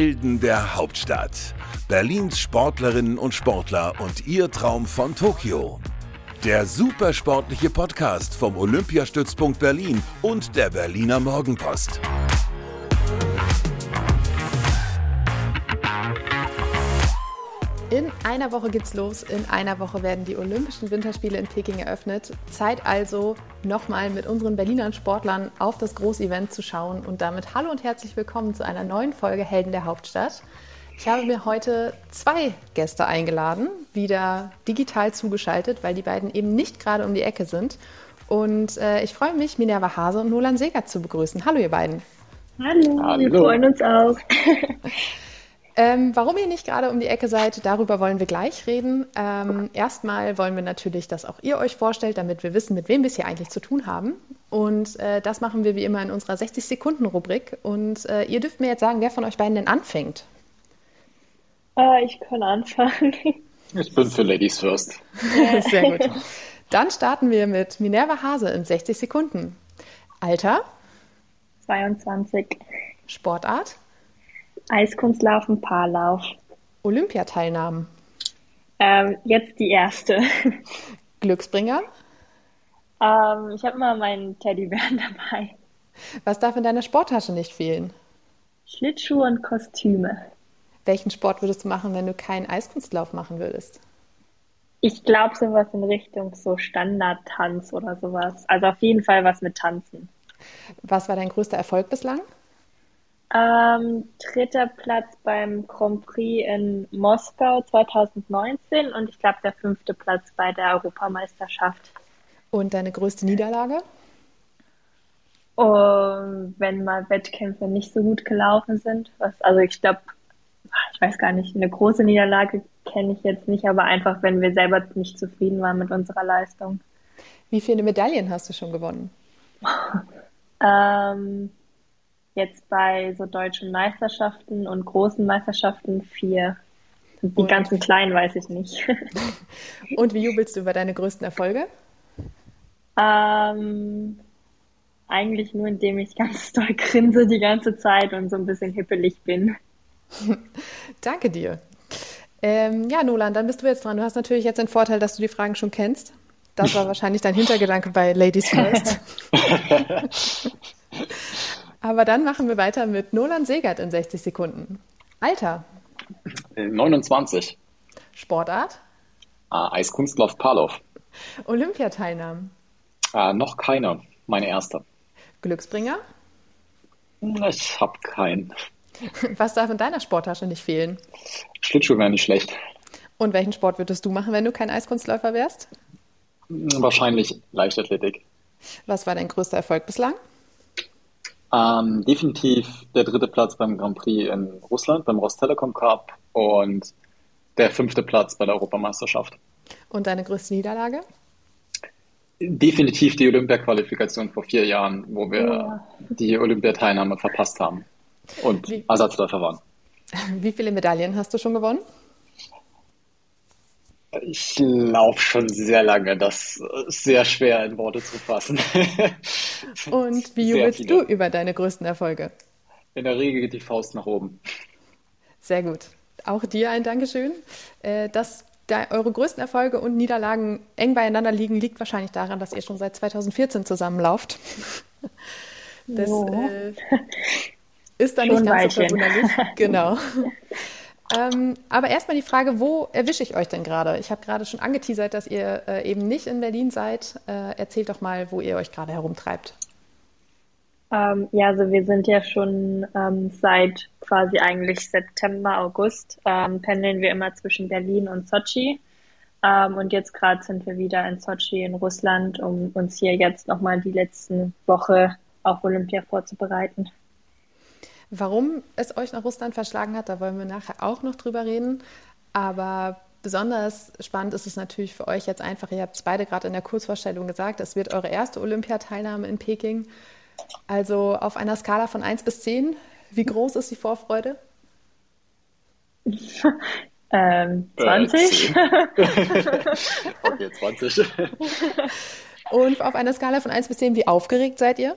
Helden der Hauptstadt. Berlins Sportlerinnen und Sportler und ihr Traum von Tokio. Der supersportliche Podcast vom Olympiastützpunkt Berlin und der Berliner Morgenpost. In einer Woche geht's los. In einer Woche werden die Olympischen Winterspiele in Peking eröffnet. Zeit also, nochmal mit unseren Berlinern Sportlern auf das Großevent zu schauen. Und damit hallo und herzlich willkommen zu einer neuen Folge Helden der Hauptstadt. Ich habe mir heute zwei Gäste eingeladen, wieder digital zugeschaltet, weil die beiden eben nicht gerade um die Ecke sind. Und äh, ich freue mich, Minerva Hase und Nolan Segert zu begrüßen. Hallo, ihr beiden. Hallo, Hallo. wir freuen uns auch. Ähm, warum ihr nicht gerade um die Ecke seid, darüber wollen wir gleich reden. Ähm, erstmal wollen wir natürlich, dass auch ihr euch vorstellt, damit wir wissen, mit wem wir es hier eigentlich zu tun haben. Und äh, das machen wir wie immer in unserer 60-Sekunden-Rubrik. Und äh, ihr dürft mir jetzt sagen, wer von euch beiden denn anfängt. Äh, ich kann anfangen. Ich bin für Ladies First. Sehr gut. Dann starten wir mit Minerva Hase in 60 Sekunden. Alter? 22. Sportart? Eiskunstlaufen, Paarlauf. Olympiateilnahmen? Ähm, jetzt die erste. Glücksbringer? Ähm, ich habe mal meinen Teddybären dabei. Was darf in deiner Sporttasche nicht fehlen? Schlittschuhe und Kostüme. Welchen Sport würdest du machen, wenn du keinen Eiskunstlauf machen würdest? Ich glaube sowas in Richtung so Standardtanz oder sowas. Also auf jeden Fall was mit Tanzen. Was war dein größter Erfolg bislang? Ähm, dritter Platz beim Grand Prix in Moskau 2019 und ich glaube der fünfte Platz bei der Europameisterschaft. Und deine größte Niederlage? Um, wenn mal Wettkämpfe nicht so gut gelaufen sind. Was, also ich glaube, ich weiß gar nicht, eine große Niederlage kenne ich jetzt nicht, aber einfach, wenn wir selber nicht zufrieden waren mit unserer Leistung. Wie viele Medaillen hast du schon gewonnen? ähm, jetzt bei so deutschen Meisterschaften und großen Meisterschaften vier. Die und ganzen kleinen weiß ich nicht. und wie jubelst du über deine größten Erfolge? Ähm, eigentlich nur, indem ich ganz doll grinse die ganze Zeit und so ein bisschen hippelig bin. Danke dir. Ähm, ja, Nolan, dann bist du jetzt dran. Du hast natürlich jetzt den Vorteil, dass du die Fragen schon kennst. Das war wahrscheinlich dein Hintergedanke bei Ladies First. Aber dann machen wir weiter mit Nolan Segert in 60 Sekunden. Alter? 29. Sportart? Ah, Eiskunstlauf Parlauf. Olympiateilnahmen? Ah, noch keiner. Meine erste. Glücksbringer? Ich habe keinen. Was darf in deiner Sporttasche nicht fehlen? Schlittschuhe wäre nicht schlecht. Und welchen Sport würdest du machen, wenn du kein Eiskunstläufer wärst? Wahrscheinlich Leichtathletik. Was war dein größter Erfolg bislang? Ähm, definitiv der dritte Platz beim Grand Prix in Russland, beim Rostelekom Cup und der fünfte Platz bei der Europameisterschaft. Und deine größte Niederlage? Definitiv die Olympia-Qualifikation vor vier Jahren, wo wir ja. die Olympiateilnahme verpasst haben und Wie, Ersatzläufer waren. Wie viele Medaillen hast du schon gewonnen? Ich laufe schon sehr lange, das ist sehr schwer in Worte zu fassen. Und wie jubelst du über deine größten Erfolge? In der Regel geht die Faust nach oben. Sehr gut. Auch dir ein Dankeschön. Äh, dass eure größten Erfolge und Niederlagen eng beieinander liegen, liegt wahrscheinlich daran, dass ihr schon seit 2014 zusammenlauft. Das äh, ist dann nicht ganz so verwunderlich. Genau. Ähm, aber erstmal die Frage, wo erwische ich euch denn gerade? Ich habe gerade schon angeteasert, dass ihr äh, eben nicht in Berlin seid. Äh, erzählt doch mal, wo ihr euch gerade herumtreibt. Ähm, ja, also wir sind ja schon ähm, seit quasi eigentlich September, August ähm, pendeln wir immer zwischen Berlin und Sochi. Ähm, und jetzt gerade sind wir wieder in Sochi in Russland, um uns hier jetzt nochmal die letzten Woche auf Olympia vorzubereiten. Warum es euch nach Russland verschlagen hat, da wollen wir nachher auch noch drüber reden. Aber besonders spannend ist es natürlich für euch jetzt einfach, ihr habt es beide gerade in der Kurzvorstellung gesagt, es wird eure erste Olympiateilnahme in Peking. Also auf einer Skala von 1 bis 10, wie groß ist die Vorfreude? ähm, 20. Äh, okay, 20. Und auf einer Skala von 1 bis 10, wie aufgeregt seid ihr?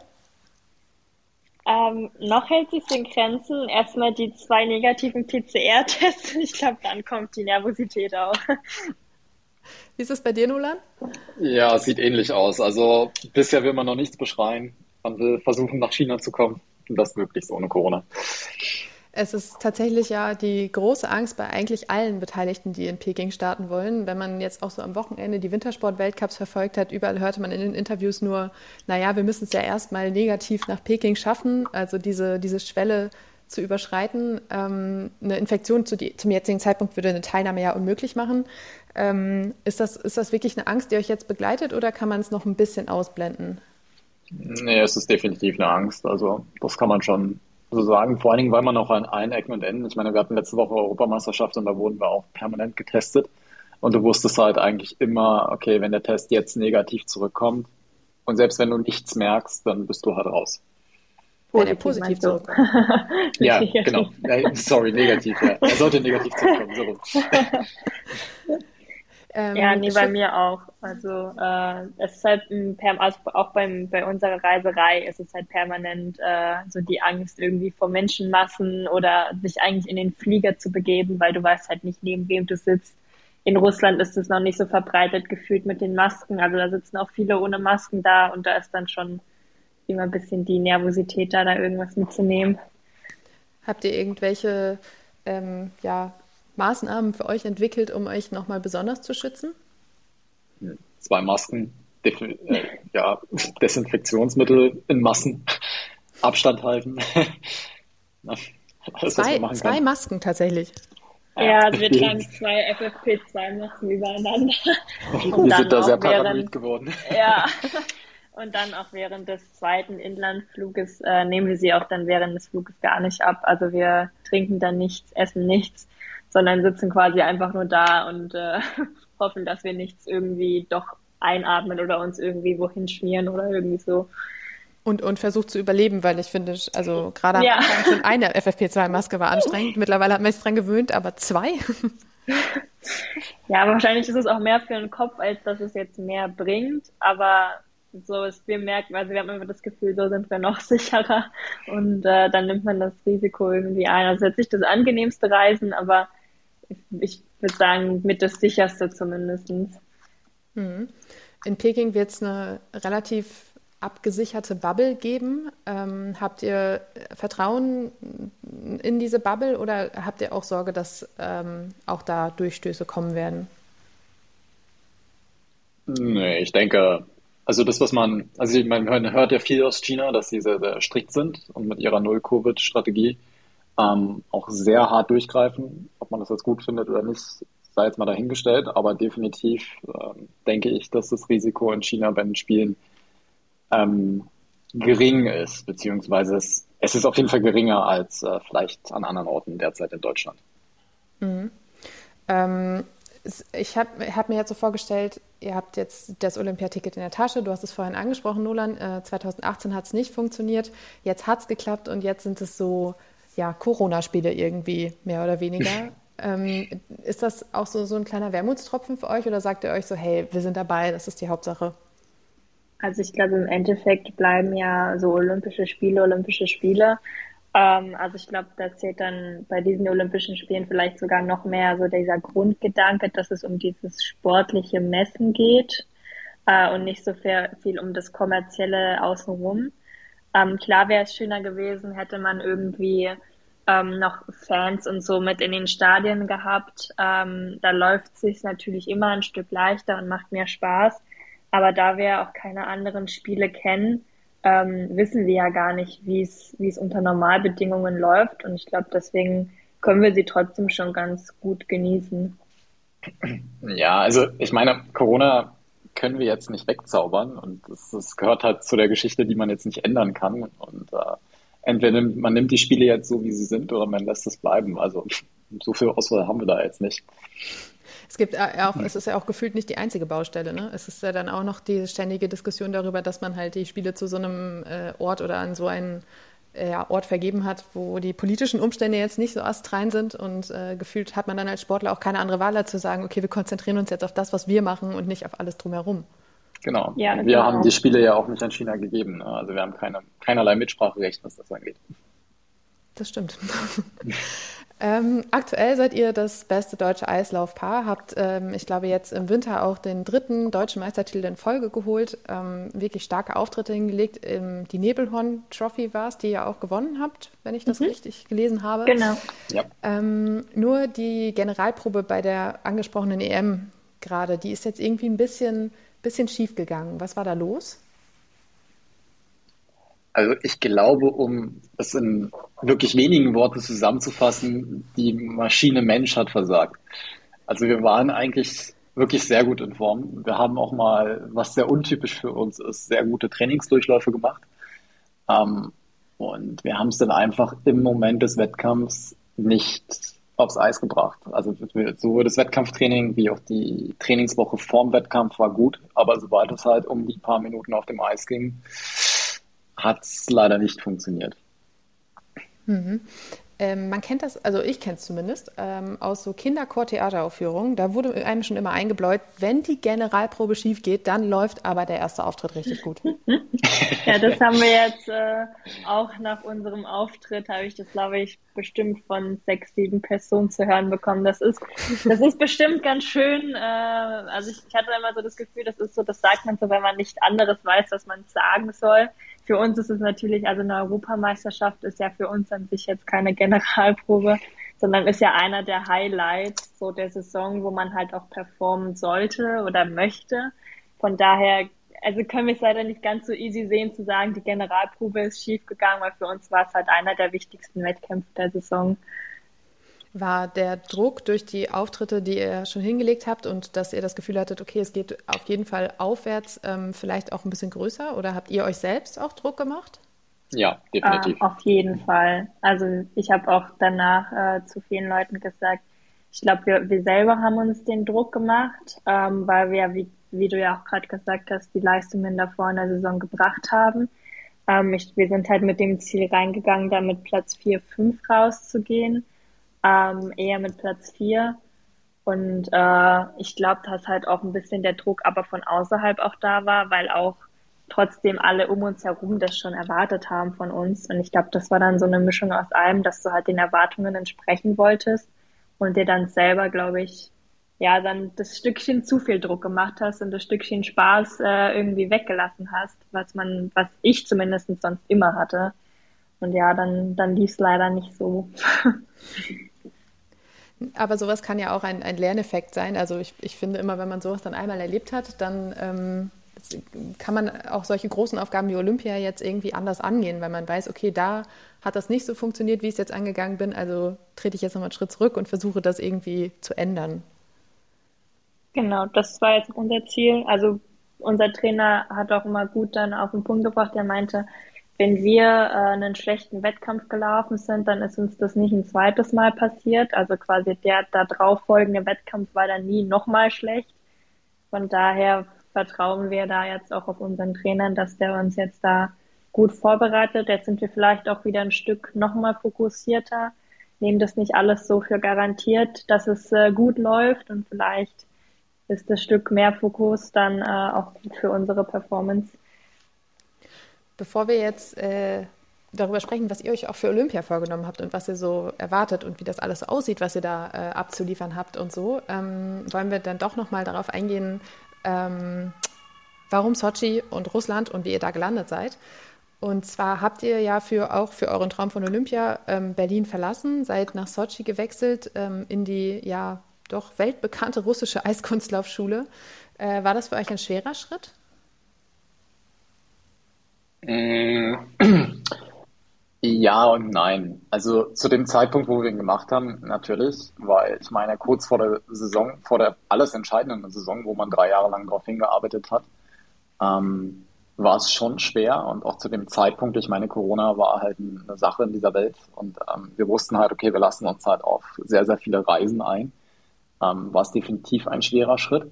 Ähm, noch hält sich in Grenzen. Erstmal die zwei negativen PCR-Tests. Ich glaube, dann kommt die Nervosität auch. Wie ist es bei dir, Nulan? Ja, sieht ähnlich aus. Also bisher will man noch nichts beschreien. Man will versuchen, nach China zu kommen. Und das möglichst ohne Corona. Es ist tatsächlich ja die große Angst bei eigentlich allen Beteiligten, die in Peking starten wollen. Wenn man jetzt auch so am Wochenende die Wintersport-Weltcups verfolgt hat, überall hörte man in den Interviews nur, naja, wir müssen es ja erstmal negativ nach Peking schaffen, also diese, diese Schwelle zu überschreiten. Ähm, eine Infektion zu die, zum jetzigen Zeitpunkt würde eine Teilnahme ja unmöglich machen. Ähm, ist, das, ist das wirklich eine Angst, die euch jetzt begleitet oder kann man es noch ein bisschen ausblenden? Nee, es ist definitiv eine Angst. Also das kann man schon so sagen. Vor allen Dingen, weil man auch an allen Ecken und Enden, ich meine, wir hatten letzte Woche Europameisterschaft und da wurden wir auch permanent getestet. Und du wusstest halt eigentlich immer, okay, wenn der Test jetzt negativ zurückkommt und selbst wenn du nichts merkst, dann bist du halt raus. Wenn er positiv zurückkommt. ja, genau. Sorry, negativ, ja. Er sollte negativ zurückkommen. So. Ähm, ja, nee, bei mir auch. Also äh, es ist halt also auch beim, bei unserer Reiserei ist es halt permanent äh, so die Angst irgendwie vor Menschenmassen oder sich eigentlich in den Flieger zu begeben, weil du weißt halt nicht, neben wem du sitzt. In Russland ist es noch nicht so verbreitet gefühlt mit den Masken. Also da sitzen auch viele ohne Masken da und da ist dann schon immer ein bisschen die Nervosität da, da irgendwas mitzunehmen. Habt ihr irgendwelche ähm, ja, Maßnahmen für euch entwickelt, um euch nochmal besonders zu schützen? Zwei Masken, äh, ja, Desinfektionsmittel in Massen, Abstand halten. Alles, zwei, zwei Masken tatsächlich. Ja, also wir tragen zwei FFP2-Masken übereinander. wir sind da sehr paranoid während, geworden. Ja, und dann auch während des zweiten Inlandfluges äh, nehmen wir sie auch dann während des Fluges gar nicht ab. Also wir trinken dann nichts, essen nichts sondern sitzen quasi einfach nur da und äh, hoffen, dass wir nichts irgendwie doch einatmen oder uns irgendwie wohin schmieren oder irgendwie so. Und, und versucht zu überleben, weil ich finde, also gerade am ja. Anfang schon eine FFP2-Maske war anstrengend. Mittlerweile hat man sich dran gewöhnt, aber zwei? ja, wahrscheinlich ist es auch mehr für den Kopf, als dass es jetzt mehr bringt. Aber so ist, wir merken, also wir haben immer das Gefühl, so sind wir noch sicherer. Und äh, dann nimmt man das Risiko irgendwie ein. Also jetzt nicht das angenehmste Reisen, aber ich würde sagen, mit das sicherste zumindest. Mhm. In Peking wird es eine relativ abgesicherte Bubble geben. Ähm, habt ihr Vertrauen in diese Bubble oder habt ihr auch Sorge, dass ähm, auch da Durchstöße kommen werden? Nee, ich denke, also das, was man, also man hört ja viel aus China, dass sie sehr, sehr strikt sind und mit ihrer Null-Covid-Strategie ähm, auch sehr hart durchgreifen. Ob man das jetzt gut findet oder nicht, sei jetzt mal dahingestellt. Aber definitiv ähm, denke ich, dass das Risiko in China bei den Spielen ähm, gering ist, beziehungsweise es, es ist auf jeden Fall geringer als äh, vielleicht an anderen Orten derzeit in Deutschland. Mhm. Ähm, ich habe hab mir jetzt so vorgestellt, ihr habt jetzt das Olympiaticket in der Tasche, du hast es vorhin angesprochen, Nolan, äh, 2018 hat es nicht funktioniert, jetzt hat es geklappt und jetzt sind es so ja, Corona-Spiele irgendwie, mehr oder weniger. ähm, ist das auch so, so ein kleiner Wermutstropfen für euch oder sagt ihr euch so, hey, wir sind dabei, das ist die Hauptsache? Also ich glaube, im Endeffekt bleiben ja so Olympische Spiele, Olympische Spiele. Ähm, also ich glaube, da zählt dann bei diesen Olympischen Spielen vielleicht sogar noch mehr so dieser Grundgedanke, dass es um dieses sportliche Messen geht äh, und nicht so viel um das kommerzielle außenrum. Ähm, klar wäre es schöner gewesen, hätte man irgendwie ähm, noch Fans und so mit in den Stadien gehabt. Ähm, da läuft es sich natürlich immer ein Stück leichter und macht mehr Spaß. Aber da wir auch keine anderen Spiele kennen, ähm, wissen wir ja gar nicht, wie es wie es unter Normalbedingungen läuft. Und ich glaube, deswegen können wir sie trotzdem schon ganz gut genießen. Ja, also ich meine, Corona können wir jetzt nicht wegzaubern und das, das gehört halt zu der Geschichte, die man jetzt nicht ändern kann. Und äh, entweder nimmt, man nimmt die Spiele jetzt so, wie sie sind, oder man lässt es bleiben. Also so viel Auswahl haben wir da jetzt nicht. Es gibt auch, es ist ja auch gefühlt nicht die einzige Baustelle. Ne? Es ist ja dann auch noch die ständige Diskussion darüber, dass man halt die Spiele zu so einem äh, Ort oder an so einen ja, Ort vergeben hat, wo die politischen Umstände jetzt nicht so astrein sind und äh, gefühlt hat man dann als Sportler auch keine andere Wahl, als zu sagen, okay, wir konzentrieren uns jetzt auf das, was wir machen und nicht auf alles drumherum. Genau. Ja, wir haben auch. die Spiele ja auch nicht an China gegeben. Ne? Also wir haben keine, keinerlei Mitspracherecht, was das angeht. Das stimmt. ähm, aktuell seid ihr das beste deutsche Eislaufpaar, habt, ähm, ich glaube, jetzt im Winter auch den dritten deutschen Meistertitel in Folge geholt, ähm, wirklich starke Auftritte hingelegt. die Nebelhorn Trophy war es, die ihr auch gewonnen habt, wenn ich das mhm. richtig gelesen habe. Genau. Ja. Ähm, nur die Generalprobe bei der angesprochenen EM gerade, die ist jetzt irgendwie ein bisschen, bisschen schief gegangen. Was war da los? Also ich glaube, um es in wirklich wenigen Worten zusammenzufassen, die Maschine Mensch hat versagt. Also wir waren eigentlich wirklich sehr gut in Form. Wir haben auch mal, was sehr untypisch für uns ist, sehr gute Trainingsdurchläufe gemacht. Ähm, und wir haben es dann einfach im Moment des Wettkampfs nicht aufs Eis gebracht. Also sowohl das Wettkampftraining wie auch die Trainingswoche vorm Wettkampf war gut, aber sobald es halt um die paar Minuten auf dem Eis ging, hat es leider nicht funktioniert. Mhm. Ähm, man kennt das, also ich kenne es zumindest, ähm, aus so Kinderchor-Theateraufführungen. Da wurde einem schon immer eingebläut, wenn die Generalprobe schief geht, dann läuft aber der erste Auftritt richtig gut. ja, das haben wir jetzt äh, auch nach unserem Auftritt, habe ich das, glaube ich, bestimmt von sechs, sieben Personen zu hören bekommen. Das ist, das ist bestimmt ganz schön. Äh, also ich, ich hatte immer so das Gefühl, das ist so, das sagt man so, wenn man nicht anderes weiß, was man sagen soll für uns ist es natürlich, also eine Europameisterschaft ist ja für uns an sich jetzt keine Generalprobe, sondern ist ja einer der Highlights so der Saison, wo man halt auch performen sollte oder möchte. Von daher, also können wir es leider nicht ganz so easy sehen zu sagen, die Generalprobe ist schief gegangen, weil für uns war es halt einer der wichtigsten Wettkämpfe der Saison. War der Druck durch die Auftritte, die ihr schon hingelegt habt und dass ihr das Gefühl hattet, okay, es geht auf jeden Fall aufwärts, ähm, vielleicht auch ein bisschen größer? Oder habt ihr euch selbst auch Druck gemacht? Ja, definitiv. Äh, auf jeden Fall. Also ich habe auch danach äh, zu vielen Leuten gesagt, ich glaube, wir, wir selber haben uns den Druck gemacht, ähm, weil wir, wie, wie du ja auch gerade gesagt hast, die Leistungen davor in der Saison gebracht haben. Ähm, ich, wir sind halt mit dem Ziel reingegangen, da mit Platz 4, 5 rauszugehen ähm, eher mit Platz 4. Und äh, ich glaube, dass halt auch ein bisschen der Druck aber von außerhalb auch da war, weil auch trotzdem alle um uns herum das schon erwartet haben von uns. Und ich glaube, das war dann so eine Mischung aus allem, dass du halt den Erwartungen entsprechen wolltest und dir dann selber, glaube ich, ja, dann das Stückchen zu viel Druck gemacht hast und das Stückchen Spaß äh, irgendwie weggelassen hast, was man, was ich zumindest sonst immer hatte. Und ja, dann, dann lief es leider nicht so. Aber sowas kann ja auch ein, ein Lerneffekt sein. Also ich, ich finde immer, wenn man sowas dann einmal erlebt hat, dann ähm, kann man auch solche großen Aufgaben wie Olympia jetzt irgendwie anders angehen, weil man weiß, okay, da hat das nicht so funktioniert, wie ich es jetzt angegangen bin, also trete ich jetzt nochmal einen Schritt zurück und versuche das irgendwie zu ändern. Genau, das war jetzt unser Ziel. Also unser Trainer hat auch immer gut dann auf den Punkt gebracht, der meinte, wenn wir äh, einen schlechten Wettkampf gelaufen sind, dann ist uns das nicht ein zweites Mal passiert. Also quasi der da drauf folgende Wettkampf war dann nie nochmal schlecht. Von daher vertrauen wir da jetzt auch auf unseren Trainern, dass der uns jetzt da gut vorbereitet. Jetzt sind wir vielleicht auch wieder ein Stück nochmal fokussierter, nehmen das nicht alles so für garantiert, dass es äh, gut läuft und vielleicht ist das Stück mehr Fokus dann äh, auch gut für unsere Performance. Bevor wir jetzt äh, darüber sprechen, was ihr euch auch für Olympia vorgenommen habt und was ihr so erwartet und wie das alles so aussieht, was ihr da äh, abzuliefern habt und so, ähm, wollen wir dann doch nochmal darauf eingehen, ähm, warum Sochi und Russland und wie ihr da gelandet seid. Und zwar habt ihr ja für, auch für euren Traum von Olympia ähm, Berlin verlassen, seid nach Sochi gewechselt ähm, in die ja doch weltbekannte russische Eiskunstlaufschule. Äh, war das für euch ein schwerer Schritt? Äh, ja und nein. Also zu dem Zeitpunkt, wo wir ihn gemacht haben, natürlich, weil ich meine, kurz vor der Saison, vor der alles entscheidenden Saison, wo man drei Jahre lang darauf hingearbeitet hat, ähm, war es schon schwer und auch zu dem Zeitpunkt, ich meine, Corona war halt eine Sache in dieser Welt und ähm, wir wussten halt, okay, wir lassen uns halt auf sehr, sehr viele Reisen ein. Ähm, war es definitiv ein schwerer Schritt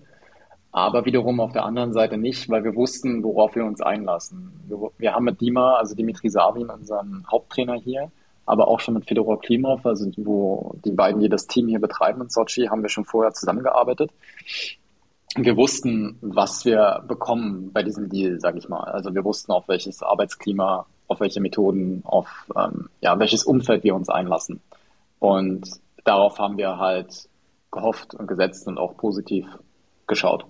aber wiederum auf der anderen Seite nicht, weil wir wussten, worauf wir uns einlassen. Wir, wir haben mit Dima, also Dimitri Savin, unseren Haupttrainer hier, aber auch schon mit Fedorov Klimov, also wo die beiden hier das Team hier betreiben in Sochi, haben wir schon vorher zusammengearbeitet. wir wussten, was wir bekommen bei diesem Deal, sage ich mal. Also wir wussten, auf welches Arbeitsklima, auf welche Methoden, auf ähm, ja, welches Umfeld wir uns einlassen. Und darauf haben wir halt gehofft und gesetzt und auch positiv geschaut.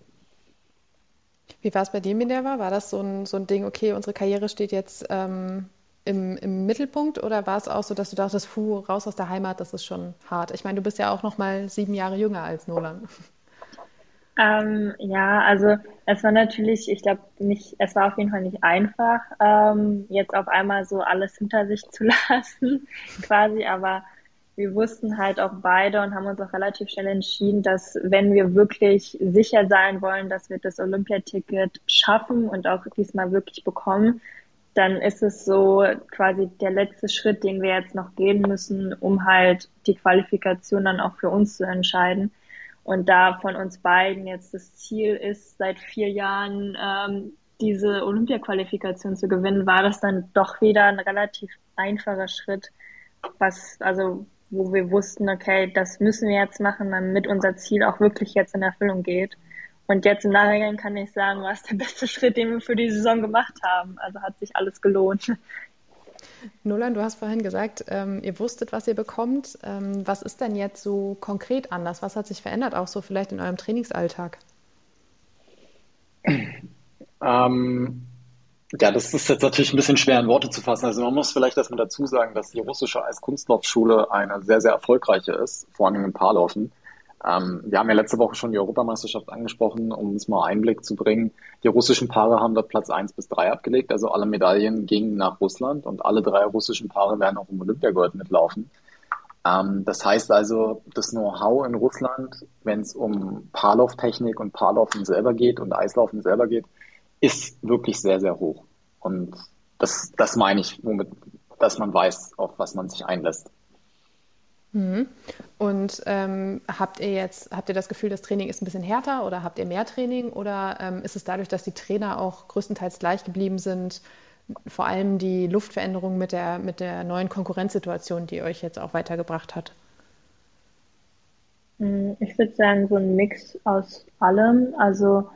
Wie war es bei dir, Minerva? War das so ein, so ein Ding, okay, unsere Karriere steht jetzt ähm, im, im Mittelpunkt oder war es auch so, dass du dachtest, puh, raus aus der Heimat, das ist schon hart? Ich meine, du bist ja auch noch mal sieben Jahre jünger als Nolan. Ähm, ja, also es war natürlich, ich glaube nicht, es war auf jeden Fall nicht einfach, ähm, jetzt auf einmal so alles hinter sich zu lassen, quasi, aber wir wussten halt auch beide und haben uns auch relativ schnell entschieden, dass wenn wir wirklich sicher sein wollen, dass wir das Olympiaticket schaffen und auch diesmal wirklich bekommen, dann ist es so quasi der letzte Schritt, den wir jetzt noch gehen müssen, um halt die Qualifikation dann auch für uns zu entscheiden. Und da von uns beiden jetzt das Ziel ist, seit vier Jahren ähm, diese Olympia-Qualifikation zu gewinnen, war das dann doch wieder ein relativ einfacher Schritt, was, also, wo wir wussten, okay, das müssen wir jetzt machen, damit unser Ziel auch wirklich jetzt in Erfüllung geht. Und jetzt im Nachhinein kann ich sagen, war es der beste Schritt, den wir für die Saison gemacht haben. Also hat sich alles gelohnt. Nolan, du hast vorhin gesagt, ähm, ihr wusstet, was ihr bekommt. Ähm, was ist denn jetzt so konkret anders? Was hat sich verändert, auch so vielleicht in eurem Trainingsalltag? Ähm, ja, das ist jetzt natürlich ein bisschen schwer in Worte zu fassen. Also man muss vielleicht erstmal dazu sagen, dass die russische Eiskunstlaufschule eine sehr, sehr erfolgreiche ist, vor allem im Paarlaufen. Ähm, wir haben ja letzte Woche schon die Europameisterschaft angesprochen, um uns mal Einblick zu bringen. Die russischen Paare haben dort Platz eins bis drei abgelegt, also alle Medaillen gingen nach Russland und alle drei russischen Paare werden auch im Olympiagold mitlaufen. Ähm, das heißt also, das Know-how in Russland, wenn es um Paarlauftechnik und Paarlaufen selber geht und Eislaufen selber geht, ist wirklich sehr, sehr hoch. Und das, das meine ich, womit, dass man weiß, auf was man sich einlässt. Mhm. Und ähm, habt ihr jetzt, habt ihr das Gefühl, das Training ist ein bisschen härter oder habt ihr mehr Training oder ähm, ist es dadurch, dass die Trainer auch größtenteils gleich geblieben sind, vor allem die Luftveränderung mit der, mit der neuen Konkurrenzsituation, die euch jetzt auch weitergebracht hat? Hm, ich würde sagen, so ein Mix aus allem. Also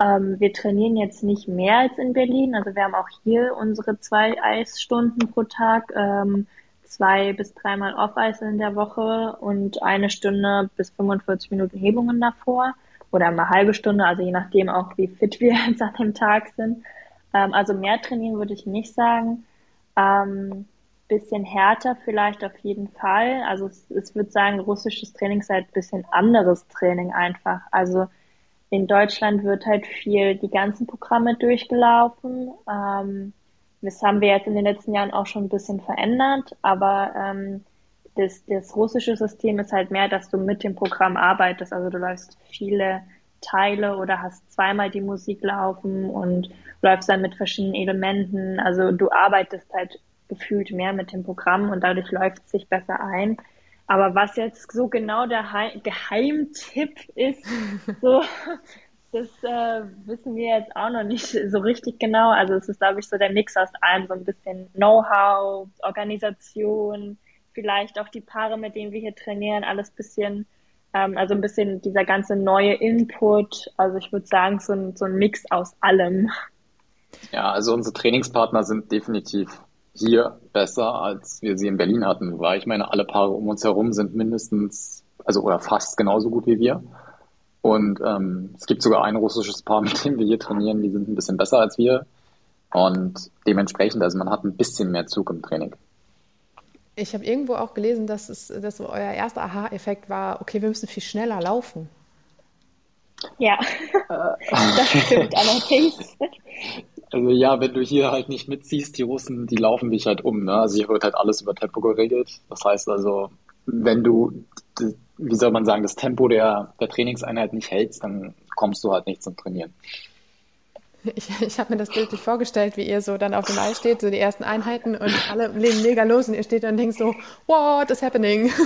ähm, wir trainieren jetzt nicht mehr als in Berlin. Also wir haben auch hier unsere zwei Eisstunden pro Tag. Ähm, zwei bis dreimal Off-Eis in der Woche und eine Stunde bis 45 Minuten Hebungen davor oder eine halbe Stunde, also je nachdem auch, wie fit wir jetzt an dem Tag sind. Ähm, also mehr trainieren würde ich nicht sagen. Ähm, bisschen härter vielleicht auf jeden Fall. Also es, es würde sagen, russisches Training ist halt ein bisschen anderes Training einfach. Also in Deutschland wird halt viel die ganzen Programme durchgelaufen. Ähm, das haben wir jetzt in den letzten Jahren auch schon ein bisschen verändert, aber ähm, das, das russische System ist halt mehr, dass du mit dem Programm arbeitest. Also du läufst viele Teile oder hast zweimal die Musik laufen und läufst dann mit verschiedenen Elementen. Also du arbeitest halt gefühlt mehr mit dem Programm und dadurch läuft es sich besser ein. Aber was jetzt so genau der Geheimtipp ist, so das äh, wissen wir jetzt auch noch nicht so richtig genau. Also es ist, glaube ich, so der Mix aus allem, so ein bisschen Know-how, Organisation, vielleicht auch die Paare, mit denen wir hier trainieren, alles bisschen, ähm, also ein bisschen dieser ganze neue Input. Also ich würde sagen, so ein, so ein Mix aus allem. Ja, also unsere Trainingspartner sind definitiv hier besser, als wir sie in Berlin hatten, weil ich meine, alle Paare um uns herum sind mindestens, also oder fast genauso gut wie wir. Und ähm, es gibt sogar ein russisches Paar, mit dem wir hier trainieren, die sind ein bisschen besser als wir. Und dementsprechend, also man hat ein bisschen mehr Zug im Training. Ich habe irgendwo auch gelesen, dass, es, dass euer erster Aha-Effekt war, okay, wir müssen viel schneller laufen. Ja, das stimmt allerdings. Also ja, wenn du hier halt nicht mitziehst, die Russen, die laufen dich halt um. Ne? Also hier wird halt alles über Tempo geregelt. Das heißt also, wenn du wie soll man sagen, das Tempo der, der Trainingseinheit nicht hältst, dann kommst du halt nicht zum Trainieren. Ich, ich habe mir das bildlich vorgestellt, wie ihr so dann auf dem Eis steht, so die ersten Einheiten und alle legen mega los und ihr steht dann und denkt so, what is happening?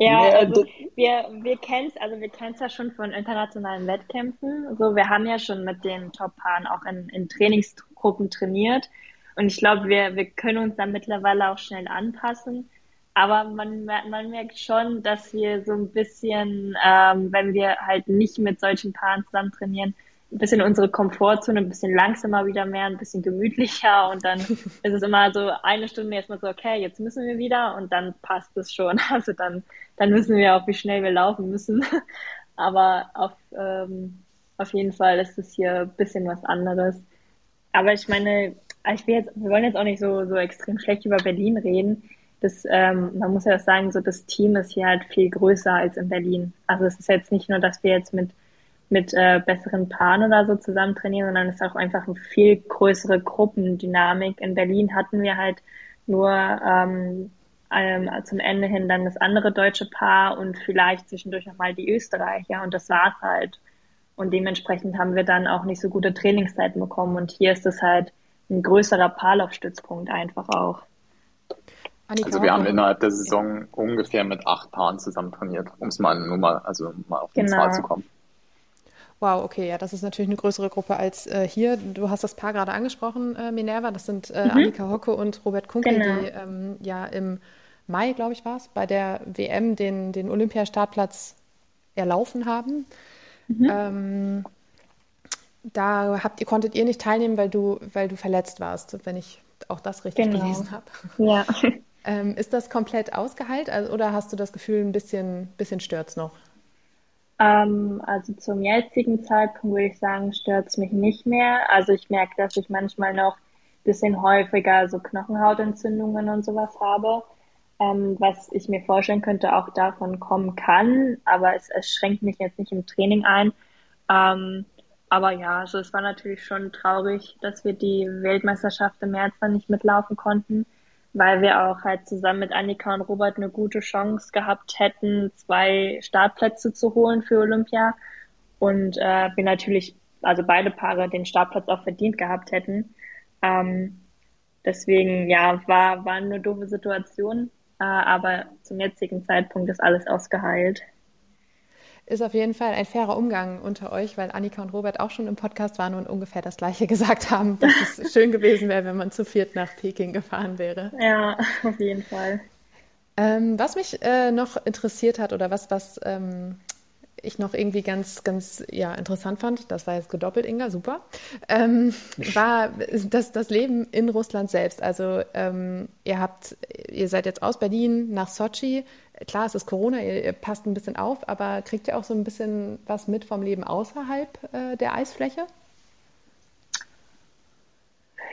Ja, also wir, wir kennen es, also wir kennen es ja schon von internationalen Wettkämpfen. So, wir haben ja schon mit den Top-Paaren auch in, in Trainingsgruppen trainiert. Und ich glaube, wir, wir können uns dann mittlerweile auch schnell anpassen. aber man, man merkt schon, dass wir so ein bisschen, ähm, wenn wir halt nicht mit solchen Paaren zusammen trainieren, ein bisschen unsere Komfortzone, ein bisschen langsamer wieder mehr, ein bisschen gemütlicher und dann ist es immer so eine Stunde erstmal so, okay, jetzt müssen wir wieder und dann passt es schon. Also dann, dann wissen wir auch, wie schnell wir laufen müssen. Aber auf, ähm, auf jeden Fall ist es hier ein bisschen was anderes. Aber ich meine, ich will jetzt, wir wollen jetzt auch nicht so, so extrem schlecht über Berlin reden. Das, ähm, man muss ja sagen, so das Team ist hier halt viel größer als in Berlin. Also es ist jetzt nicht nur, dass wir jetzt mit mit äh, besseren Paaren oder so zusammen trainieren, sondern es ist auch einfach eine viel größere Gruppendynamik. In Berlin hatten wir halt nur ähm, ähm, zum Ende hin dann das andere deutsche Paar und vielleicht zwischendurch nochmal die Österreicher und das war's halt. Und dementsprechend haben wir dann auch nicht so gute Trainingszeiten bekommen und hier ist es halt ein größerer Paarlaufstützpunkt einfach auch. Also wir haben innerhalb der Saison ungefähr mit acht Paaren zusammen trainiert, um es mal nur mal, also mal auf die genau. Zahl zu kommen. Wow, okay, ja, das ist natürlich eine größere Gruppe als äh, hier. Du hast das Paar gerade angesprochen, äh, Minerva. Das sind äh, mhm. Annika Hocke und Robert Kunkel, genau. die ähm, ja im Mai, glaube ich, war es, bei der WM den, den Olympiastartplatz erlaufen haben. Mhm. Ähm, da habt ihr, konntet ihr nicht teilnehmen, weil du, weil du verletzt warst, wenn ich auch das richtig genau. gelesen habe. Ja. Ähm, ist das komplett ausgeheilt also, oder hast du das Gefühl, ein bisschen, bisschen stört es noch? Ähm, also zum jetzigen Zeitpunkt würde ich sagen, stört es mich nicht mehr. Also ich merke, dass ich manchmal noch ein bisschen häufiger so Knochenhautentzündungen und sowas habe, ähm, was ich mir vorstellen könnte, auch davon kommen kann. Aber es, es schränkt mich jetzt nicht im Training ein. Ähm, aber ja, also es war natürlich schon traurig, dass wir die Weltmeisterschaft im März dann nicht mitlaufen konnten weil wir auch halt zusammen mit Annika und Robert eine gute Chance gehabt hätten, zwei Startplätze zu holen für Olympia. Und äh, wir natürlich, also beide Paare den Startplatz auch verdient gehabt hätten. Ähm, deswegen, ja, war, war eine doofe Situation, äh, aber zum jetzigen Zeitpunkt ist alles ausgeheilt ist auf jeden Fall ein fairer Umgang unter euch, weil Annika und Robert auch schon im Podcast waren und ungefähr das Gleiche gesagt haben, dass es schön gewesen wäre, wenn man zu viert nach Peking gefahren wäre. Ja, auf jeden Fall. Ähm, was mich äh, noch interessiert hat oder was, was ähm, ich noch irgendwie ganz, ganz ja, interessant fand, das war jetzt gedoppelt, Inga, super, ähm, war das, das Leben in Russland selbst. Also ähm, ihr habt, ihr seid jetzt aus Berlin nach Sochi. Klar, es ist Corona, ihr, ihr, passt ein bisschen auf, aber kriegt ihr auch so ein bisschen was mit vom Leben außerhalb äh, der Eisfläche?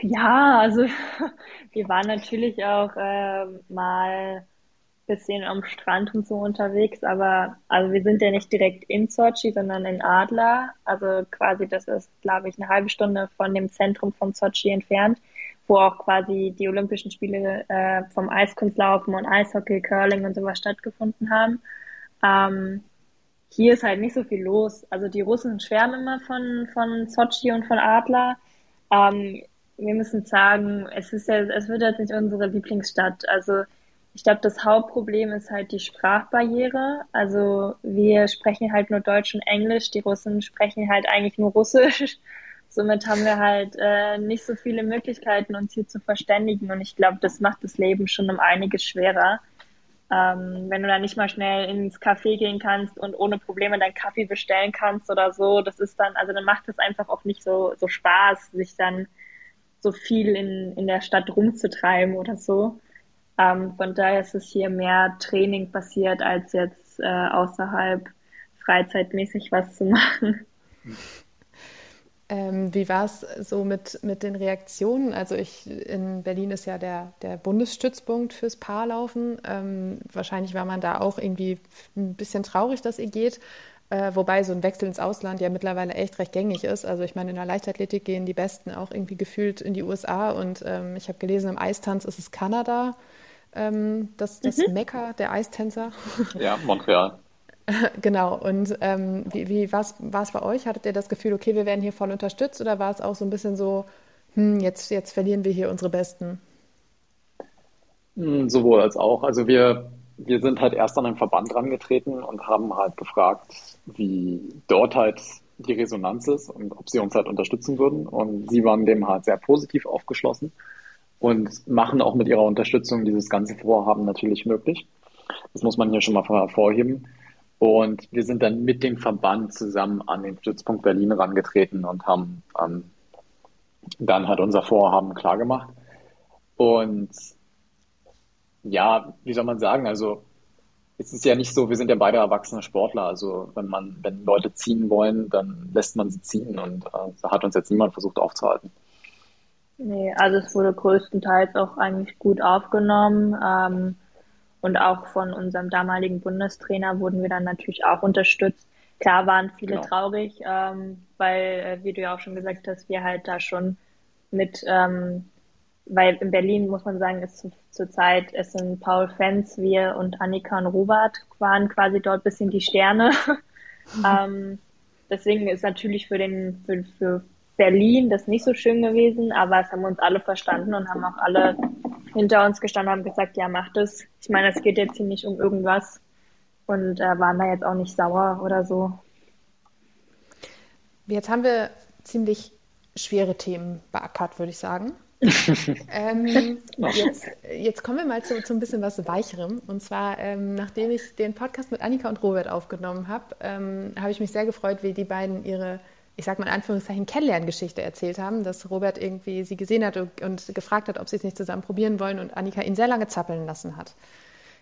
Ja, also wir waren natürlich auch äh, mal bisschen am Strand und so unterwegs, aber also wir sind ja nicht direkt in Sochi, sondern in Adler. Also quasi das ist, glaube ich, eine halbe Stunde von dem Zentrum von Sochi entfernt, wo auch quasi die Olympischen Spiele äh, vom Eiskunstlaufen und Eishockey, Curling und sowas stattgefunden haben. Ähm, hier ist halt nicht so viel los. Also die Russen schwärmen immer von, von Sochi und von Adler. Ähm, wir müssen sagen, es ist ja, es wird jetzt nicht unsere Lieblingsstadt. Also ich glaube, das Hauptproblem ist halt die Sprachbarriere. Also wir sprechen halt nur Deutsch und Englisch, die Russen sprechen halt eigentlich nur Russisch. Somit haben wir halt äh, nicht so viele Möglichkeiten, uns hier zu verständigen. Und ich glaube, das macht das Leben schon um einiges schwerer. Ähm, wenn du dann nicht mal schnell ins Café gehen kannst und ohne Probleme deinen Kaffee bestellen kannst oder so, das ist dann, also dann macht es einfach auch nicht so, so Spaß, sich dann so viel in, in der Stadt rumzutreiben oder so. Ähm, von daher ist es hier mehr Training passiert, als jetzt äh, außerhalb freizeitmäßig was zu machen. Ähm, wie war es so mit, mit den Reaktionen? Also ich in Berlin ist ja der, der Bundesstützpunkt fürs Paarlaufen. Ähm, wahrscheinlich war man da auch irgendwie ein bisschen traurig, dass ihr geht. Äh, wobei so ein Wechsel ins Ausland ja mittlerweile echt recht gängig ist. Also ich meine, in der Leichtathletik gehen die Besten auch irgendwie gefühlt in die USA und ähm, ich habe gelesen, im Eistanz ist es Kanada ähm, das, das mhm. Mekka der Eistänzer. Ja, Montreal. genau. Und ähm, wie, wie war es bei euch? Hattet ihr das Gefühl, okay, wir werden hier voll unterstützt oder war es auch so ein bisschen so, hm, jetzt, jetzt verlieren wir hier unsere Besten? Hm, sowohl als auch. Also wir, wir sind halt erst an den Verband rangetreten und haben halt gefragt, wie dort halt die Resonanz ist und ob sie uns halt unterstützen würden. Und sie waren dem halt sehr positiv aufgeschlossen. Und machen auch mit ihrer Unterstützung dieses ganze Vorhaben natürlich möglich. Das muss man hier schon mal hervorheben. Und wir sind dann mit dem Verband zusammen an den Stützpunkt Berlin herangetreten und haben ähm, dann halt unser Vorhaben klargemacht. Und ja, wie soll man sagen, also es ist ja nicht so, wir sind ja beide erwachsene Sportler. Also wenn man, wenn Leute ziehen wollen, dann lässt man sie ziehen und äh, da hat uns jetzt niemand versucht aufzuhalten. Nee, also es wurde größtenteils auch eigentlich gut aufgenommen. Ähm, und auch von unserem damaligen Bundestrainer wurden wir dann natürlich auch unterstützt. Klar waren viele genau. traurig, ähm, weil, äh, wie du ja auch schon gesagt hast, wir halt da schon mit ähm, weil in Berlin muss man sagen, ist zurzeit, es sind Paul Fenz, wir und Annika und Robert waren quasi dort bisschen die Sterne. Mhm. ähm, deswegen ist natürlich für den, für, für Berlin das nicht so schön gewesen, aber es haben uns alle verstanden und haben auch alle hinter uns gestanden und haben gesagt, ja, macht es. Ich meine, es geht jetzt hier nicht um irgendwas und äh, waren da jetzt auch nicht sauer oder so. Jetzt haben wir ziemlich schwere Themen beackert, würde ich sagen. ähm, jetzt, jetzt, kommen wir mal zu, zu, ein bisschen was Weicherem. Und zwar, ähm, nachdem ich den Podcast mit Annika und Robert aufgenommen habe, ähm, habe ich mich sehr gefreut, wie die beiden ihre, ich sag mal in Anführungszeichen, Kennenlerngeschichte erzählt haben, dass Robert irgendwie sie gesehen hat und, und gefragt hat, ob sie es nicht zusammen probieren wollen und Annika ihn sehr lange zappeln lassen hat.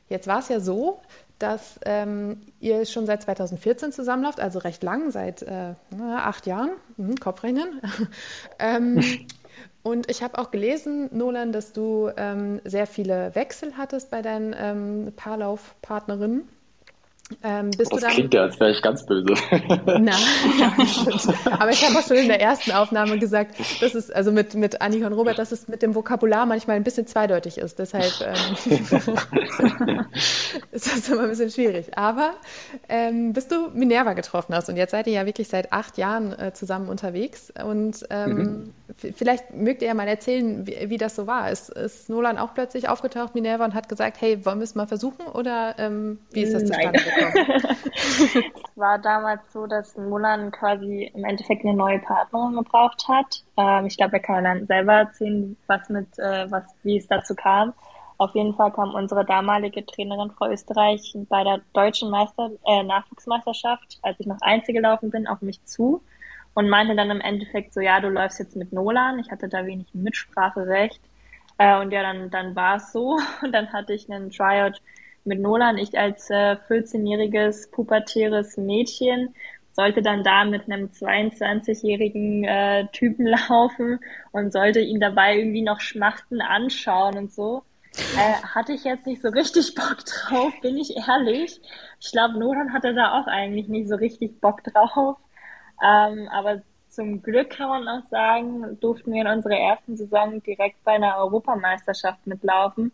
Jetzt war es ja so, dass ähm, ihr schon seit 2014 zusammenläuft, also recht lang, seit äh, acht Jahren, mhm, Kopfrechnen. ähm, und ich habe auch gelesen, Nolan, dass du ähm, sehr viele Wechsel hattest bei deinen ähm, Paarlaufpartnerinnen. Ähm, das klingt ja, als wäre ich ganz böse. Na, ja, Aber ich habe auch schon in der ersten Aufnahme gesagt, dass es, also mit, mit Annika und Robert, dass es mit dem Vokabular manchmal ein bisschen zweideutig ist. Deshalb ähm, ist das immer ein bisschen schwierig. Aber ähm, bis du Minerva getroffen hast und jetzt seid ihr ja wirklich seit acht Jahren äh, zusammen unterwegs und ähm, mhm. vielleicht mögt ihr ja mal erzählen, wie, wie das so war. Ist, ist Nolan auch plötzlich aufgetaucht, Minerva, und hat gesagt, hey, wollen wir es mal versuchen oder ähm, wie ist das zustande es war damals so, dass Mulan quasi im Endeffekt eine neue Partnerin gebraucht hat. Ähm, ich glaube, er kann dann selber erzählen, was mit, äh, was, wie es dazu kam. Auf jeden Fall kam unsere damalige Trainerin Frau Österreich bei der deutschen Meister, äh, Nachwuchsmeisterschaft, als ich noch Einzige gelaufen bin, auf mich zu und meinte dann im Endeffekt so, ja, du läufst jetzt mit Nolan. Ich hatte da wenig Mitspracherecht. Äh, und ja, dann, dann war es so. Und dann hatte ich einen Tryout mit Nolan. Ich als äh, 14-jähriges pubertäres Mädchen sollte dann da mit einem 22-jährigen äh, Typen laufen und sollte ihn dabei irgendwie noch schmachten anschauen und so. Äh, hatte ich jetzt nicht so richtig Bock drauf, bin ich ehrlich. Ich glaube, Nolan hatte da auch eigentlich nicht so richtig Bock drauf. Ähm, aber zum Glück kann man auch sagen, durften wir in unserer ersten Saison direkt bei einer Europameisterschaft mitlaufen.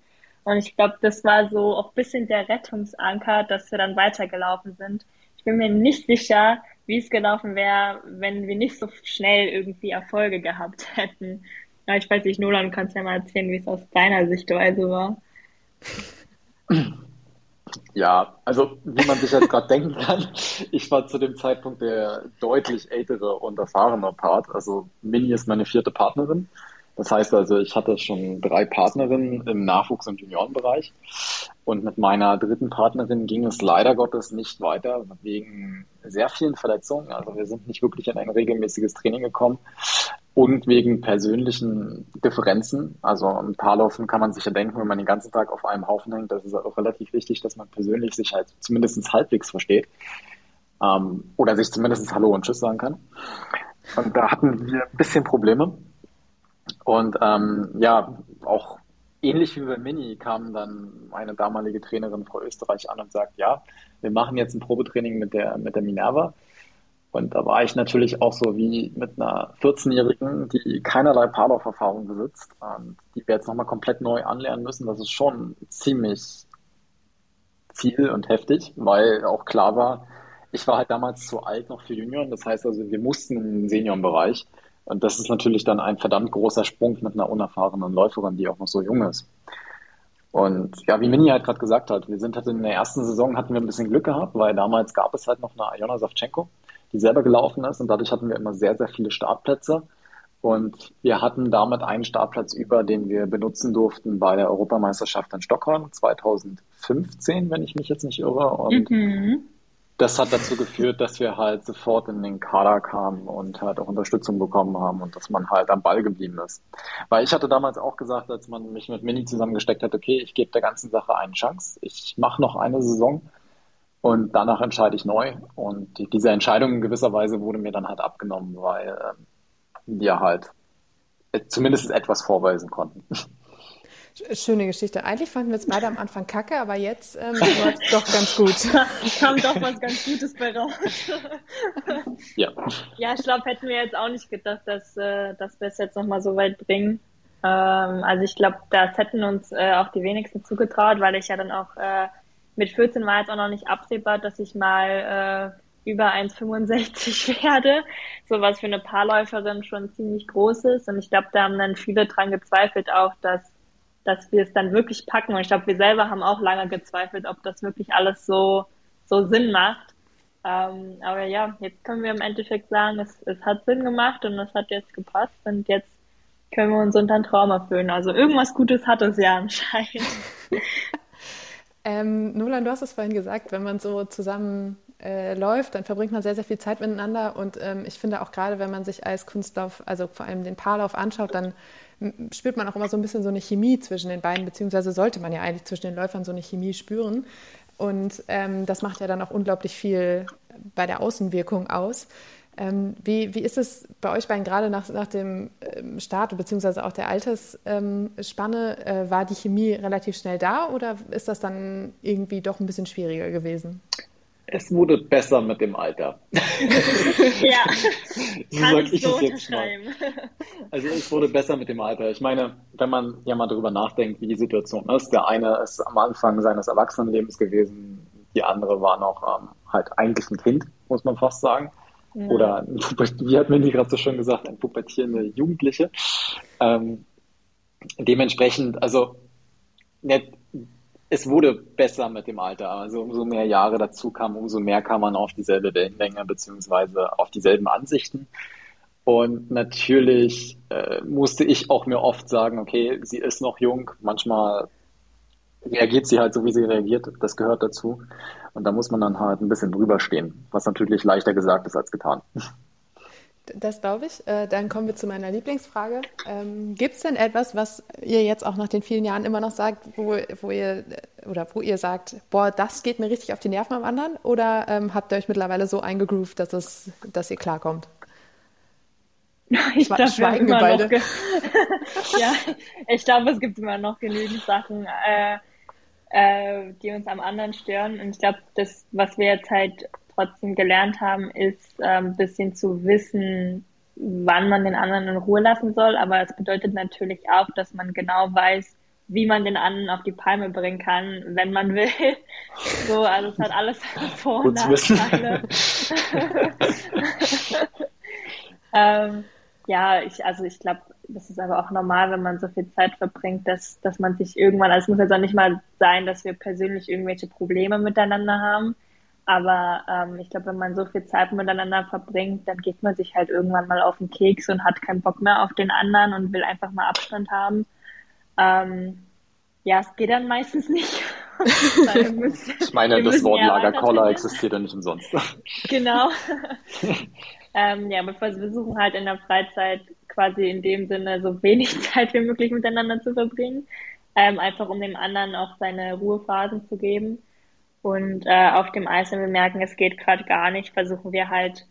Und ich glaube, das war so auch ein bisschen der Rettungsanker, dass wir dann weitergelaufen sind. Ich bin mir nicht sicher, wie es gelaufen wäre, wenn wir nicht so schnell irgendwie Erfolge gehabt hätten. Ja, ich weiß nicht, Nolan, du kannst ja mal erzählen, wie es aus deiner Sichtweise war. Ja, also wie man sich jetzt gerade denken kann, ich war zu dem Zeitpunkt der deutlich ältere und erfahrene Part. Also Mini ist meine vierte Partnerin. Das heißt also, ich hatte schon drei Partnerinnen im Nachwuchs- und Juniorenbereich. Und mit meiner dritten Partnerin ging es leider Gottes nicht weiter, wegen sehr vielen Verletzungen. Also wir sind nicht wirklich in ein regelmäßiges Training gekommen und wegen persönlichen Differenzen. Also ein paar Laufen kann man sich ja denken, wenn man den ganzen Tag auf einem Haufen hängt, das ist auch relativ wichtig, dass man persönlich sich halt zumindest halbwegs versteht. Ähm, oder sich zumindest Hallo und Tschüss sagen kann. Und da hatten wir ein bisschen Probleme. Und ähm, ja, auch ähnlich wie bei Mini kam dann meine damalige Trainerin Frau Österreich an und sagt, ja, wir machen jetzt ein Probetraining mit der, mit der Minerva. Und da war ich natürlich auch so wie mit einer 14-Jährigen, die keinerlei Paarlauferfahrung besitzt und die wir jetzt nochmal komplett neu anlernen müssen. Das ist schon ziemlich viel und heftig, weil auch klar war, ich war halt damals zu alt noch für Junioren. Das heißt also, wir mussten im Seniorenbereich. Und das ist natürlich dann ein verdammt großer Sprung mit einer unerfahrenen Läuferin, die auch noch so jung ist. Und ja, wie Mini halt gerade gesagt hat, wir sind halt in der ersten Saison hatten wir ein bisschen Glück gehabt, weil damals gab es halt noch eine Iona Savchenko, die selber gelaufen ist und dadurch hatten wir immer sehr, sehr viele Startplätze. Und wir hatten damit einen Startplatz über, den wir benutzen durften bei der Europameisterschaft in Stockholm 2015, wenn ich mich jetzt nicht irre. Und mhm. Das hat dazu geführt, dass wir halt sofort in den Kader kamen und halt auch Unterstützung bekommen haben und dass man halt am Ball geblieben ist. Weil ich hatte damals auch gesagt, als man mich mit Mini zusammengesteckt hat, okay, ich gebe der ganzen Sache eine Chance. Ich mache noch eine Saison und danach entscheide ich neu. Und die, diese Entscheidung in gewisser Weise wurde mir dann halt abgenommen, weil ähm, wir halt zumindest etwas vorweisen konnten. Schöne Geschichte. Eigentlich fanden wir es beide am Anfang kacke, aber jetzt ähm, war es doch ganz gut. Kam doch was ganz Gutes bei raus. ja. Ja, ich glaube, hätten wir jetzt auch nicht gedacht, dass, äh, dass wir es jetzt nochmal so weit bringen. Ähm, also ich glaube, das hätten uns äh, auch die wenigsten zugetraut, weil ich ja dann auch äh, mit 14 war jetzt auch noch nicht absehbar, dass ich mal äh, über 1,65 werde, so was für eine Paarläuferin schon ziemlich groß ist. Und ich glaube, da haben dann viele dran gezweifelt auch, dass, dass wir es dann wirklich packen. Und ich glaube, wir selber haben auch lange gezweifelt, ob das wirklich alles so, so Sinn macht. Ähm, aber ja, jetzt können wir im Endeffekt sagen, es, es hat Sinn gemacht und es hat jetzt gepasst und jetzt können wir uns unter einen Traum erfüllen. Also irgendwas Gutes hat es ja anscheinend. ähm, Nolan, du hast es vorhin gesagt, wenn man so zusammen äh, läuft, dann verbringt man sehr, sehr viel Zeit miteinander. Und ähm, ich finde auch gerade, wenn man sich als Kunstlauf, also vor allem den Paarlauf anschaut, dann spürt man auch immer so ein bisschen so eine Chemie zwischen den beiden, beziehungsweise sollte man ja eigentlich zwischen den Läufern so eine Chemie spüren. Und ähm, das macht ja dann auch unglaublich viel bei der Außenwirkung aus. Ähm, wie, wie ist es bei euch beiden gerade nach, nach dem ähm, Start beziehungsweise auch der Altersspanne? Äh, war die Chemie relativ schnell da oder ist das dann irgendwie doch ein bisschen schwieriger gewesen? Es wurde besser mit dem Alter. ja, so kann ich, ich so jetzt mal. Also es wurde besser mit dem Alter. Ich meine, wenn man ja mal darüber nachdenkt, wie die Situation ist, der eine ist am Anfang seines Erwachsenenlebens gewesen, die andere war noch ähm, halt eigentlich ein Kind, muss man fast sagen. Ja. Oder, wie hat Mindy gerade so schön gesagt, ein pubertierende Jugendliche. Ähm, dementsprechend, also nicht, es wurde besser mit dem Alter. Also umso mehr Jahre dazu kamen, umso mehr kam man auf dieselbe Wellenlänge beziehungsweise auf dieselben Ansichten. Und natürlich äh, musste ich auch mir oft sagen, okay, sie ist noch jung. Manchmal reagiert sie halt so, wie sie reagiert. Das gehört dazu. Und da muss man dann halt ein bisschen drüber stehen, was natürlich leichter gesagt ist als getan. Das glaube ich. Äh, dann kommen wir zu meiner Lieblingsfrage. Ähm, Gibt es denn etwas, was ihr jetzt auch nach den vielen Jahren immer noch sagt, wo, wo ihr oder wo ihr sagt, boah, das geht mir richtig auf die Nerven am anderen? Oder ähm, habt ihr euch mittlerweile so eingegroovt, dass es, dass ihr klarkommt? Ich glaube, schweigen wir beide. ja, ich glaube, es gibt immer noch genügend Sachen, äh, äh, die uns am anderen stören. Und ich glaube, das, was wir jetzt halt trotzdem gelernt haben, ist ein ähm, bisschen zu wissen, wann man den anderen in Ruhe lassen soll. Aber es bedeutet natürlich auch, dass man genau weiß, wie man den anderen auf die Palme bringen kann, wenn man will. So, also es hat alles Vor- und Nachteile. ähm, ja, ich, also ich glaube, das ist aber auch normal, wenn man so viel Zeit verbringt, dass, dass man sich irgendwann, also es muss jetzt auch nicht mal sein, dass wir persönlich irgendwelche Probleme miteinander haben, aber ähm, ich glaube, wenn man so viel Zeit miteinander verbringt, dann geht man sich halt irgendwann mal auf den Keks und hat keinen Bock mehr auf den anderen und will einfach mal Abstand haben. Ähm, ja, es geht dann meistens nicht. ich meine, das Wort Lagerkoller existiert ja nicht umsonst. Genau. ähm, ja, aber wir versuchen halt in der Freizeit quasi in dem Sinne so wenig Zeit wie möglich miteinander zu verbringen. Ähm, einfach um dem anderen auch seine Ruhephasen zu geben. Und äh, auf dem Eis, wenn wir merken, es geht gerade gar nicht, versuchen wir halt,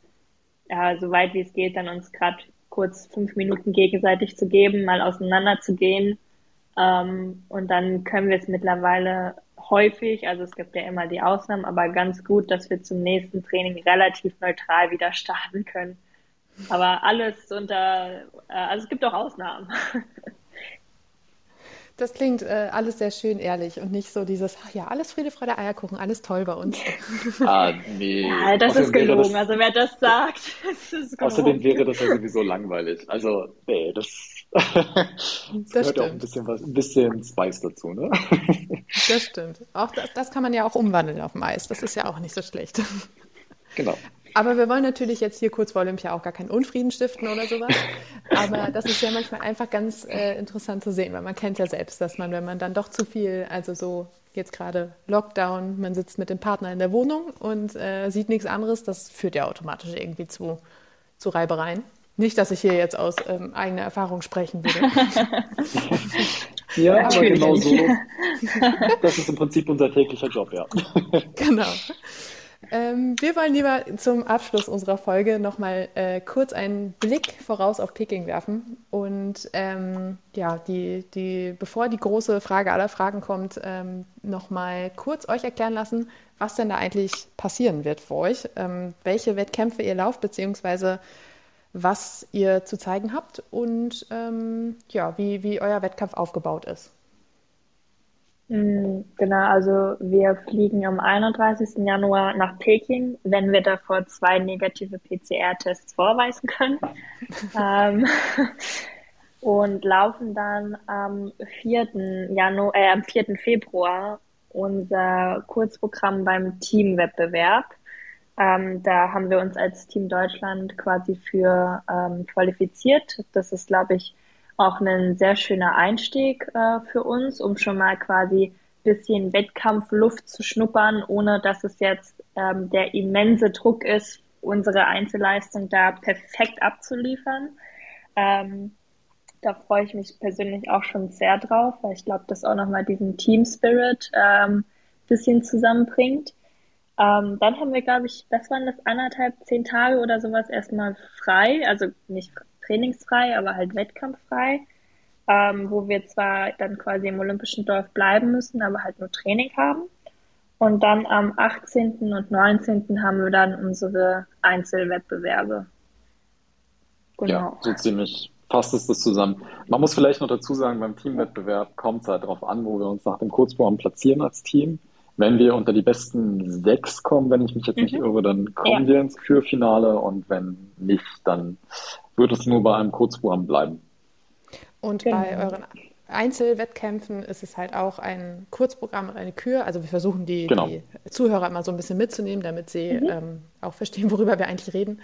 ja, so weit wie es geht, dann uns gerade kurz fünf Minuten gegenseitig zu geben, mal auseinander zu gehen. Ähm, und dann können wir es mittlerweile häufig, also es gibt ja immer die Ausnahmen, aber ganz gut, dass wir zum nächsten Training relativ neutral wieder starten können. Aber alles unter, äh, also es gibt auch Ausnahmen. Das klingt äh, alles sehr schön ehrlich und nicht so dieses, ach ja, alles Friede, Freude, Eierkuchen, alles toll bei uns. ah, nee. Ja, das außerdem ist gelogen. Das, also wer das sagt, das ist gelogen. Außerdem wäre das ja sowieso langweilig. Also, nee, das, das, das gehört ja auch ein bisschen was, ein bisschen Spice dazu, ne? das stimmt. Auch das, das kann man ja auch umwandeln auf dem Eis. Das ist ja auch nicht so schlecht. Genau. Aber wir wollen natürlich jetzt hier kurz vor Olympia auch gar keinen Unfrieden stiften oder sowas. Aber das ist ja manchmal einfach ganz äh, interessant zu sehen, weil man kennt ja selbst, dass man, wenn man dann doch zu viel, also so jetzt gerade Lockdown, man sitzt mit dem Partner in der Wohnung und äh, sieht nichts anderes, das führt ja automatisch irgendwie zu, zu Reibereien. Nicht, dass ich hier jetzt aus ähm, eigener Erfahrung sprechen würde. ja, aber genau so. Das ist im Prinzip unser täglicher Job, ja. Genau. Ähm, wir wollen lieber zum Abschluss unserer Folge nochmal äh, kurz einen Blick voraus auf Peking werfen. Und ähm, ja, die, die, bevor die große Frage aller Fragen kommt, ähm, nochmal kurz euch erklären lassen, was denn da eigentlich passieren wird für euch, ähm, welche Wettkämpfe ihr lauft, beziehungsweise was ihr zu zeigen habt. Und ähm, ja, wie, wie euer Wettkampf aufgebaut ist. Mm, genau, also wir fliegen am 31. Januar nach Peking, wenn wir davor zwei negative PCR-Tests vorweisen können. ähm, und laufen dann am 4. Januar, äh, am 4. Februar unser Kurzprogramm beim Teamwettbewerb. Ähm, da haben wir uns als Team Deutschland quasi für ähm, qualifiziert. Das ist, glaube ich, auch ein sehr schöner Einstieg äh, für uns, um schon mal quasi bisschen Wettkampfluft zu schnuppern, ohne dass es jetzt ähm, der immense Druck ist, unsere Einzelleistung da perfekt abzuliefern. Ähm, da freue ich mich persönlich auch schon sehr drauf, weil ich glaube, das auch nochmal diesen Team Spirit ähm, bisschen zusammenbringt. Ähm, dann haben wir, glaube ich, das waren das anderthalb, zehn Tage oder sowas erstmal frei, also nicht trainingsfrei, aber halt wettkampffrei, ähm, wo wir zwar dann quasi im Olympischen Dorf bleiben müssen, aber halt nur Training haben. Und dann am 18. und 19. haben wir dann unsere Einzelwettbewerbe. Genau. Ja, so ziemlich passt es das zusammen. Man muss vielleicht noch dazu sagen, beim Teamwettbewerb kommt es halt darauf an, wo wir uns nach dem Kurzprogramm platzieren als Team. Wenn wir unter die besten sechs kommen, wenn ich mich jetzt mhm. nicht irre, dann kommen ja. wir ins Kürfinale und wenn nicht, dann wird es nur bei einem Kurzprogramm bleiben. Und genau. bei euren Einzelwettkämpfen ist es halt auch ein Kurzprogramm und eine Kür. Also wir versuchen die, genau. die, Zuhörer immer so ein bisschen mitzunehmen, damit sie mhm. ähm, auch verstehen, worüber wir eigentlich reden.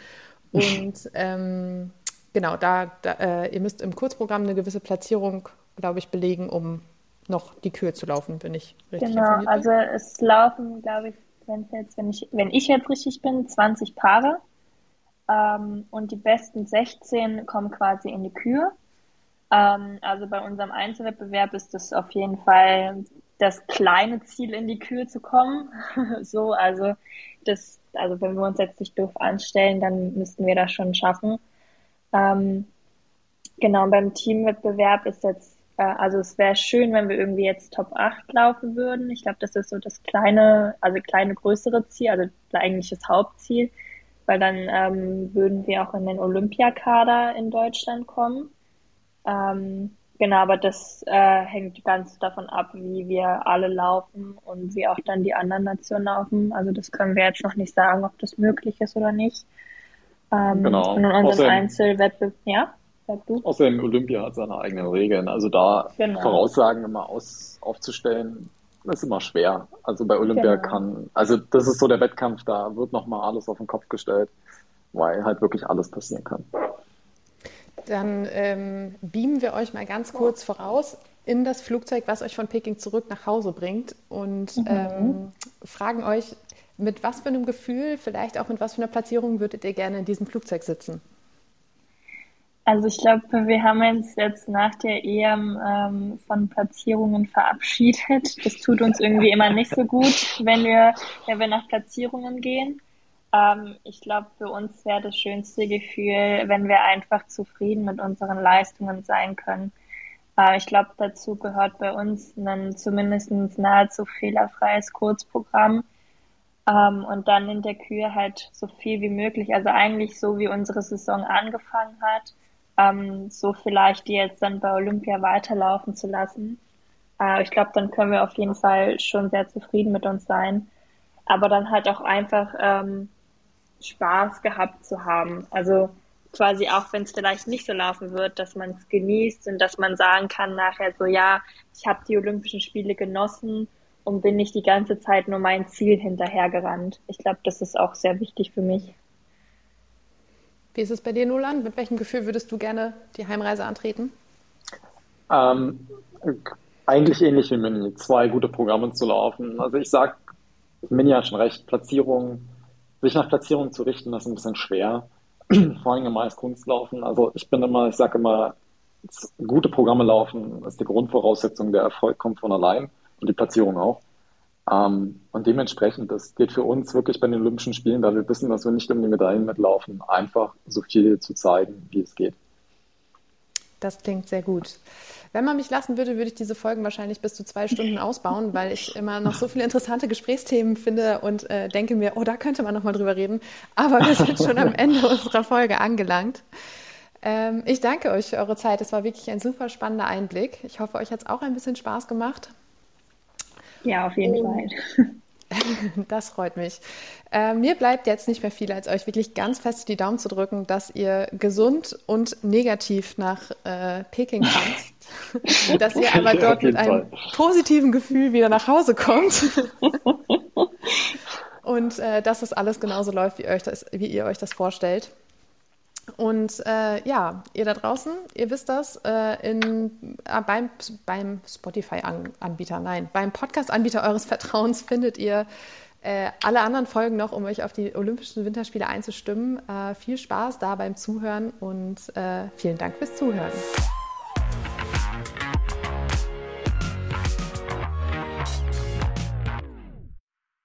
Und ähm, genau, da, da äh, ihr müsst im Kurzprogramm eine gewisse Platzierung, glaube ich, belegen, um noch die Kür zu laufen, wenn ich richtig Genau, also es laufen, glaube ich, wenn, jetzt, wenn, ich, wenn ich jetzt richtig bin, 20 Paare. Ähm, und die besten 16 kommen quasi in die Kür. Ähm, also bei unserem Einzelwettbewerb ist das auf jeden Fall das kleine Ziel, in die Kür zu kommen. so, also das, also wenn wir uns jetzt nicht doof anstellen, dann müssten wir das schon schaffen. Ähm, genau, beim Teamwettbewerb ist jetzt äh, also es wäre schön, wenn wir irgendwie jetzt Top 8 laufen würden. Ich glaube, das ist so das kleine, also kleine größere Ziel, also eigentlich das Hauptziel, weil dann ähm, würden wir auch in den Olympiakader in Deutschland kommen. Ähm, genau, aber das äh, hängt ganz davon ab, wie wir alle laufen und wie auch dann die anderen Nationen laufen. Also das können wir jetzt noch nicht sagen, ob das möglich ist oder nicht. Ähm, genau. Und in unserem Einzelwettbewerb, ja? Außerdem Olympia hat seine eigenen Regeln. Also da genau. Voraussagen immer aus, aufzustellen, ist immer schwer. Also bei Olympia genau. kann, also das ist so der Wettkampf, da wird nochmal alles auf den Kopf gestellt, weil halt wirklich alles passieren kann. Dann ähm, beamen wir euch mal ganz kurz voraus in das Flugzeug, was euch von Peking zurück nach Hause bringt und mhm. ähm, fragen euch, mit was für einem Gefühl, vielleicht auch mit was für einer Platzierung würdet ihr gerne in diesem Flugzeug sitzen? Also ich glaube, wir haben uns jetzt nach der EM ähm, von Platzierungen verabschiedet. Das tut uns irgendwie immer nicht so gut, wenn wir, wenn wir nach Platzierungen gehen. Ähm, ich glaube, für uns wäre das schönste Gefühl, wenn wir einfach zufrieden mit unseren Leistungen sein können. Äh, ich glaube, dazu gehört bei uns ein zumindest nahezu fehlerfreies Kurzprogramm. Ähm, und dann in der Kühe halt so viel wie möglich, also eigentlich so wie unsere Saison angefangen hat ähm, so vielleicht die jetzt dann bei Olympia weiterlaufen zu lassen. Äh, ich glaube, dann können wir auf jeden Fall schon sehr zufrieden mit uns sein. Aber dann halt auch einfach ähm, Spaß gehabt zu haben. Also quasi auch wenn es vielleicht nicht so laufen wird, dass man es genießt und dass man sagen kann nachher so, ja, ich habe die Olympischen Spiele genossen und bin nicht die ganze Zeit nur mein Ziel hinterhergerannt. Ich glaube, das ist auch sehr wichtig für mich. Wie ist es bei dir, Nolan? Mit welchem Gefühl würdest du gerne die Heimreise antreten? Ähm, eigentlich ähnlich wie Mini. Zwei gute Programme zu laufen. Also ich sag, Mini hat schon recht. Platzierung, sich nach Platzierung zu richten, ist ein bisschen schwer. Vor allem im Eiskunstlaufen. Also ich bin immer, ich sage immer, gute Programme laufen ist die Grundvoraussetzung. Der Erfolg kommt von allein und die Platzierung auch. Ähm, und dementsprechend, das geht für uns wirklich bei den Olympischen Spielen, da wir wissen, dass wir nicht um die Medaillen mitlaufen, einfach so viel zu zeigen, wie es geht. Das klingt sehr gut. Wenn man mich lassen würde, würde ich diese Folgen wahrscheinlich bis zu zwei Stunden ausbauen, weil ich immer noch so viele interessante Gesprächsthemen finde und äh, denke mir, oh, da könnte man noch mal drüber reden. Aber wir sind schon am Ende unserer Folge angelangt. Ähm, ich danke euch für eure Zeit. Es war wirklich ein super spannender Einblick. Ich hoffe, euch hat es auch ein bisschen Spaß gemacht. Ja, auf jeden Fall. Das freut mich. Äh, mir bleibt jetzt nicht mehr viel, als euch wirklich ganz fest die Daumen zu drücken, dass ihr gesund und negativ nach äh, Peking kommt. dass ihr aber dort mit einem positiven Gefühl wieder nach Hause kommt. und äh, dass es alles genauso läuft, wie, euch das, wie ihr euch das vorstellt. Und äh, ja, ihr da draußen, ihr wisst das, äh, in, äh, beim, beim Spotify-Anbieter, nein, beim Podcast-Anbieter eures Vertrauens findet ihr äh, alle anderen Folgen noch, um euch auf die Olympischen Winterspiele einzustimmen. Äh, viel Spaß da beim Zuhören und äh, vielen Dank fürs Zuhören.